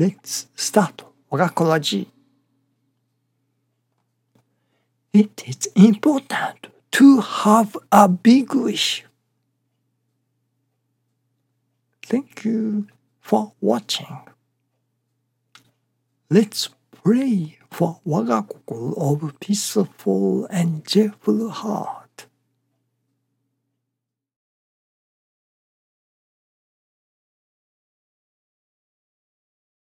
Let's start Oracology. It is important to have a big wish. Thank you for watching. Let's pray for 我が心 of peaceful and cheerful heart.